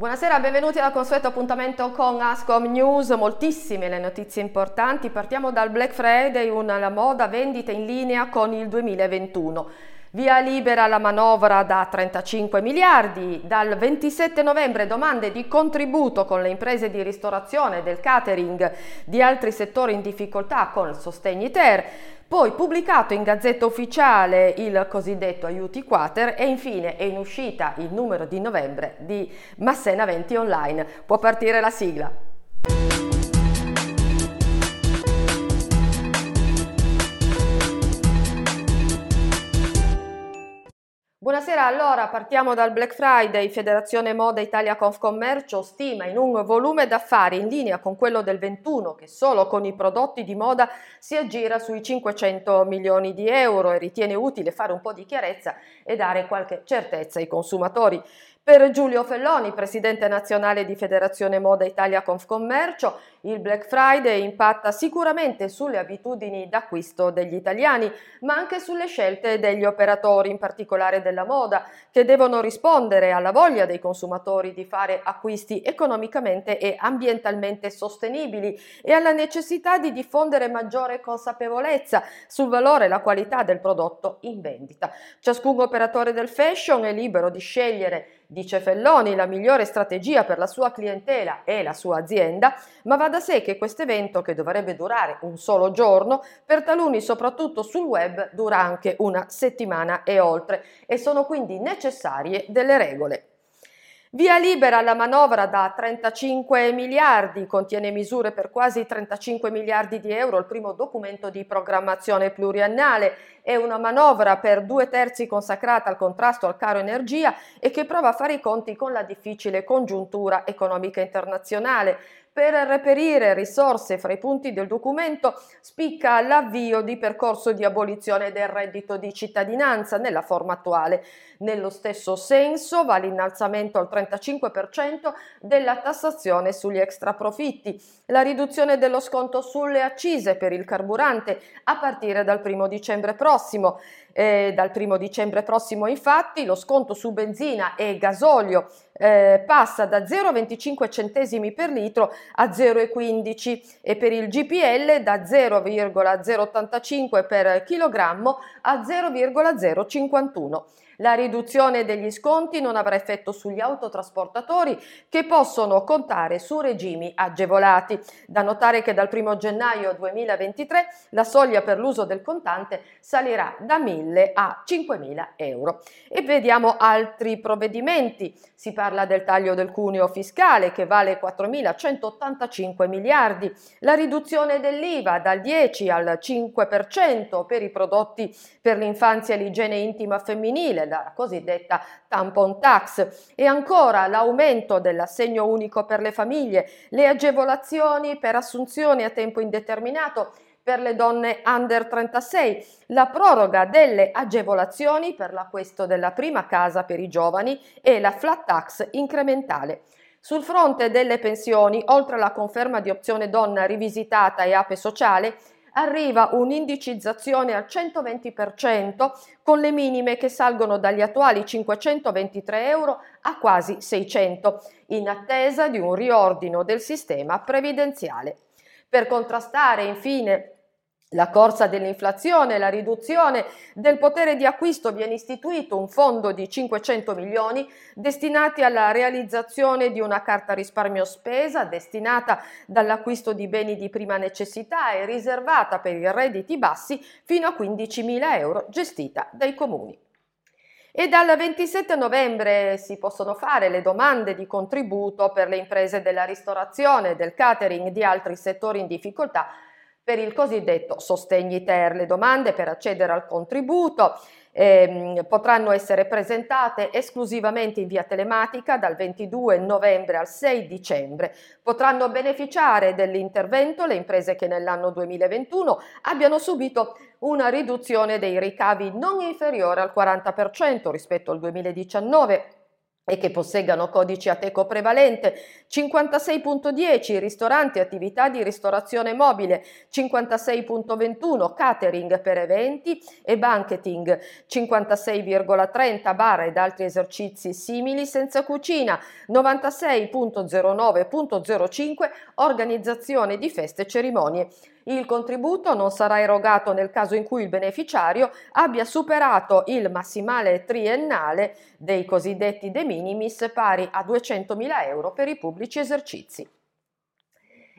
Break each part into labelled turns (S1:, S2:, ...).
S1: Buonasera, benvenuti al consueto appuntamento con Ascom News, moltissime le notizie importanti. Partiamo dal Black Friday, una moda vendita in linea con il 2021. Via libera la manovra da 35 miliardi. Dal 27 novembre domande di contributo con le imprese di ristorazione, del catering, di altri settori in difficoltà con sostegni ter. Poi pubblicato in Gazzetta Ufficiale il cosiddetto Aiuti Quater e infine è in uscita il numero di novembre di Massena 20 Online. Può partire la sigla. Buonasera, allora partiamo dal Black Friday. Federazione Moda Italia Confcommercio stima in un volume d'affari in linea con quello del 21 che solo con i prodotti di moda si aggira sui 500 milioni di euro e ritiene utile fare un po' di chiarezza e dare qualche certezza ai consumatori. Per Giulio Felloni, presidente nazionale di Federazione Moda Italia Confcommercio, il Black Friday impatta sicuramente sulle abitudini d'acquisto degli italiani, ma anche sulle scelte degli operatori, in particolare della moda, che devono rispondere alla voglia dei consumatori di fare acquisti economicamente e ambientalmente sostenibili e alla necessità di diffondere maggiore consapevolezza sul valore e la qualità del prodotto in vendita. Ciascun operatore del fashion è libero di scegliere Dice Felloni, la migliore strategia per la sua clientela e la sua azienda, ma va da sé che questo evento, che dovrebbe durare un solo giorno, per taluni, soprattutto sul web, dura anche una settimana e oltre e sono quindi necessarie delle regole. Via libera la manovra da 35 miliardi, contiene misure per quasi 35 miliardi di euro, il primo documento di programmazione pluriannale. È una manovra per due terzi consacrata al contrasto al caro energia e che prova a fare i conti con la difficile congiuntura economica internazionale. Per reperire risorse fra i punti del documento spicca l'avvio di percorso di abolizione del reddito di cittadinanza nella forma attuale. Nello stesso senso va l'innalzamento al 35% della tassazione sugli extraprofitti, la riduzione dello sconto sulle accise per il carburante a partire dal 1 dicembre prossimo. Eh, dal 1 dicembre prossimo infatti lo sconto su benzina e gasolio eh, passa da 0,25 centesimi per litro a 0,15 e per il GPL da 0,085 per chilogrammo a 0,051. La riduzione degli sconti non avrà effetto sugli autotrasportatori che possono contare su regimi agevolati. Da notare che dal 1 gennaio 2023 la soglia per l'uso del contante salirà da 1.000 a 5.000 euro. E vediamo altri provvedimenti. Si parla del taglio del cuneo fiscale che vale 4.185 miliardi, la riduzione dell'IVA dal 10 al 5% per i prodotti per l'infanzia e l'igiene intima femminile, la cosiddetta tampon tax e ancora l'aumento dell'assegno unico per le famiglie, le agevolazioni per assunzioni a tempo indeterminato per le donne under 36, la proroga delle agevolazioni per l'acquisto della prima casa per i giovani e la flat tax incrementale. Sul fronte delle pensioni, oltre alla conferma di opzione donna rivisitata e ape sociale, arriva un'indicizzazione al 120% con le minime che salgono dagli attuali 523 euro a quasi 600, in attesa di un riordino del sistema previdenziale. Per contrastare infine la corsa dell'inflazione la riduzione del potere di acquisto viene istituito un fondo di 500 milioni destinati alla realizzazione di una carta risparmio spesa destinata dall'acquisto di beni di prima necessità e riservata per i redditi bassi fino a 15.000 euro gestita dai comuni. E dal 27 novembre si possono fare le domande di contributo per le imprese della ristorazione, del catering e di altri settori in difficoltà per il cosiddetto sostegni ter. Le domande per accedere al contributo ehm, potranno essere presentate esclusivamente in via telematica dal 22 novembre al 6 dicembre. Potranno beneficiare dell'intervento le imprese che nell'anno 2021 abbiano subito una riduzione dei ricavi non inferiore al 40% rispetto al 2019 e che posseggano codici Ateco prevalente, 56.10 ristoranti e attività di ristorazione mobile, 56.21 catering per eventi e banqueting, 56,30 bar ed altri esercizi simili senza cucina, 96.09.05 organizzazione di feste e cerimonie. Il contributo non sarà erogato nel caso in cui il beneficiario abbia superato il massimale triennale dei cosiddetti de minimis pari a 200.000 euro per i pubblici esercizi.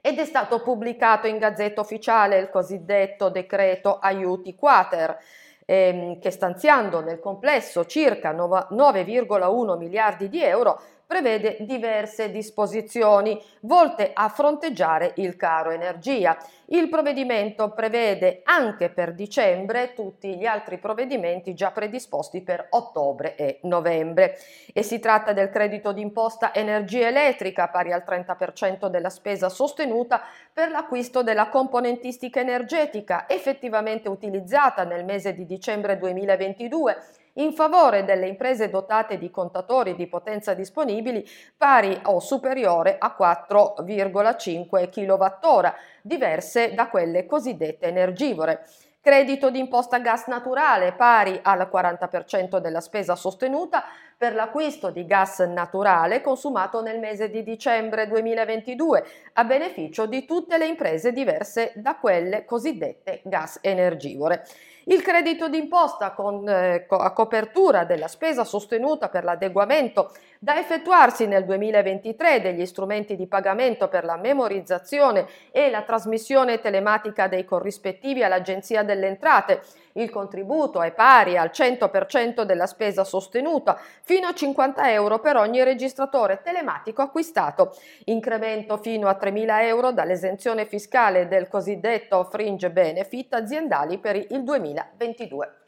S1: Ed è stato pubblicato in Gazzetta Ufficiale il cosiddetto decreto aiuti quater, ehm, che stanziando nel complesso circa 9,1 miliardi di euro prevede diverse disposizioni volte a fronteggiare il caro energia. Il provvedimento prevede anche per dicembre tutti gli altri provvedimenti già predisposti per ottobre e novembre e si tratta del credito d'imposta energia elettrica pari al 30% della spesa sostenuta per l'acquisto della componentistica energetica effettivamente utilizzata nel mese di dicembre 2022 in favore delle imprese dotate di contatori di potenza disponibili pari o superiore a 4,5 kWh, diverse da quelle cosiddette energivore. Credito d'imposta gas naturale pari al 40% della spesa sostenuta per l'acquisto di gas naturale consumato nel mese di dicembre 2022 a beneficio di tutte le imprese diverse da quelle cosiddette gas energivore. Il credito d'imposta con, eh, a copertura della spesa sostenuta per l'adeguamento da effettuarsi nel 2023 degli strumenti di pagamento per la memorizzazione e la trasmissione telematica dei corrispettivi all'Agenzia delle Entrate. Il contributo è pari al 100% della spesa sostenuta, fino a 50 euro per ogni registratore telematico acquistato, incremento fino a 3.000 euro dall'esenzione fiscale del cosiddetto fringe benefit aziendali per il 2022.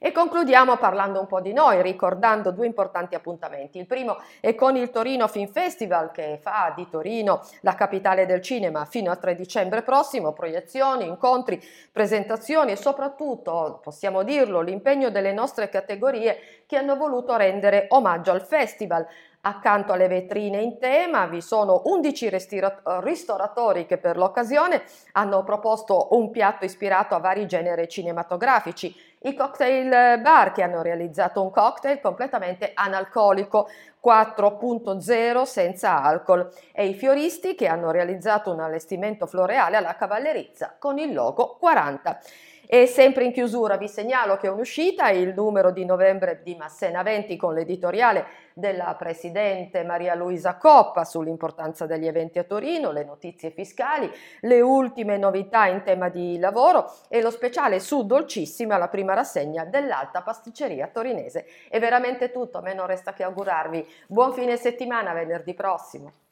S1: E concludiamo parlando un po' di noi, ricordando due importanti appuntamenti. Il primo è con il Torino Film Festival che fa di Torino la capitale del cinema fino al 3 dicembre prossimo, proiezioni, incontri, presentazioni e soprattutto, possiamo dirlo, l'impegno delle nostre categorie che hanno voluto rendere omaggio al festival. Accanto alle vetrine in tema vi sono 11 ristoratori che per l'occasione hanno proposto un piatto ispirato a vari generi cinematografici, i cocktail bar che hanno realizzato un cocktail completamente analcolico 4.0 senza alcol e i fioristi che hanno realizzato un allestimento floreale alla cavallerizza con il logo 40. E sempre in chiusura vi segnalo che è un'uscita il numero di novembre di Massena 20 con l'editoriale della Presidente Maria Luisa Coppa sull'importanza degli eventi a Torino, le notizie fiscali, le ultime novità in tema di lavoro e lo speciale su Dolcissima, la prima rassegna dell'Alta Pasticceria Torinese. È veramente tutto, a me non resta che augurarvi buon fine settimana venerdì prossimo.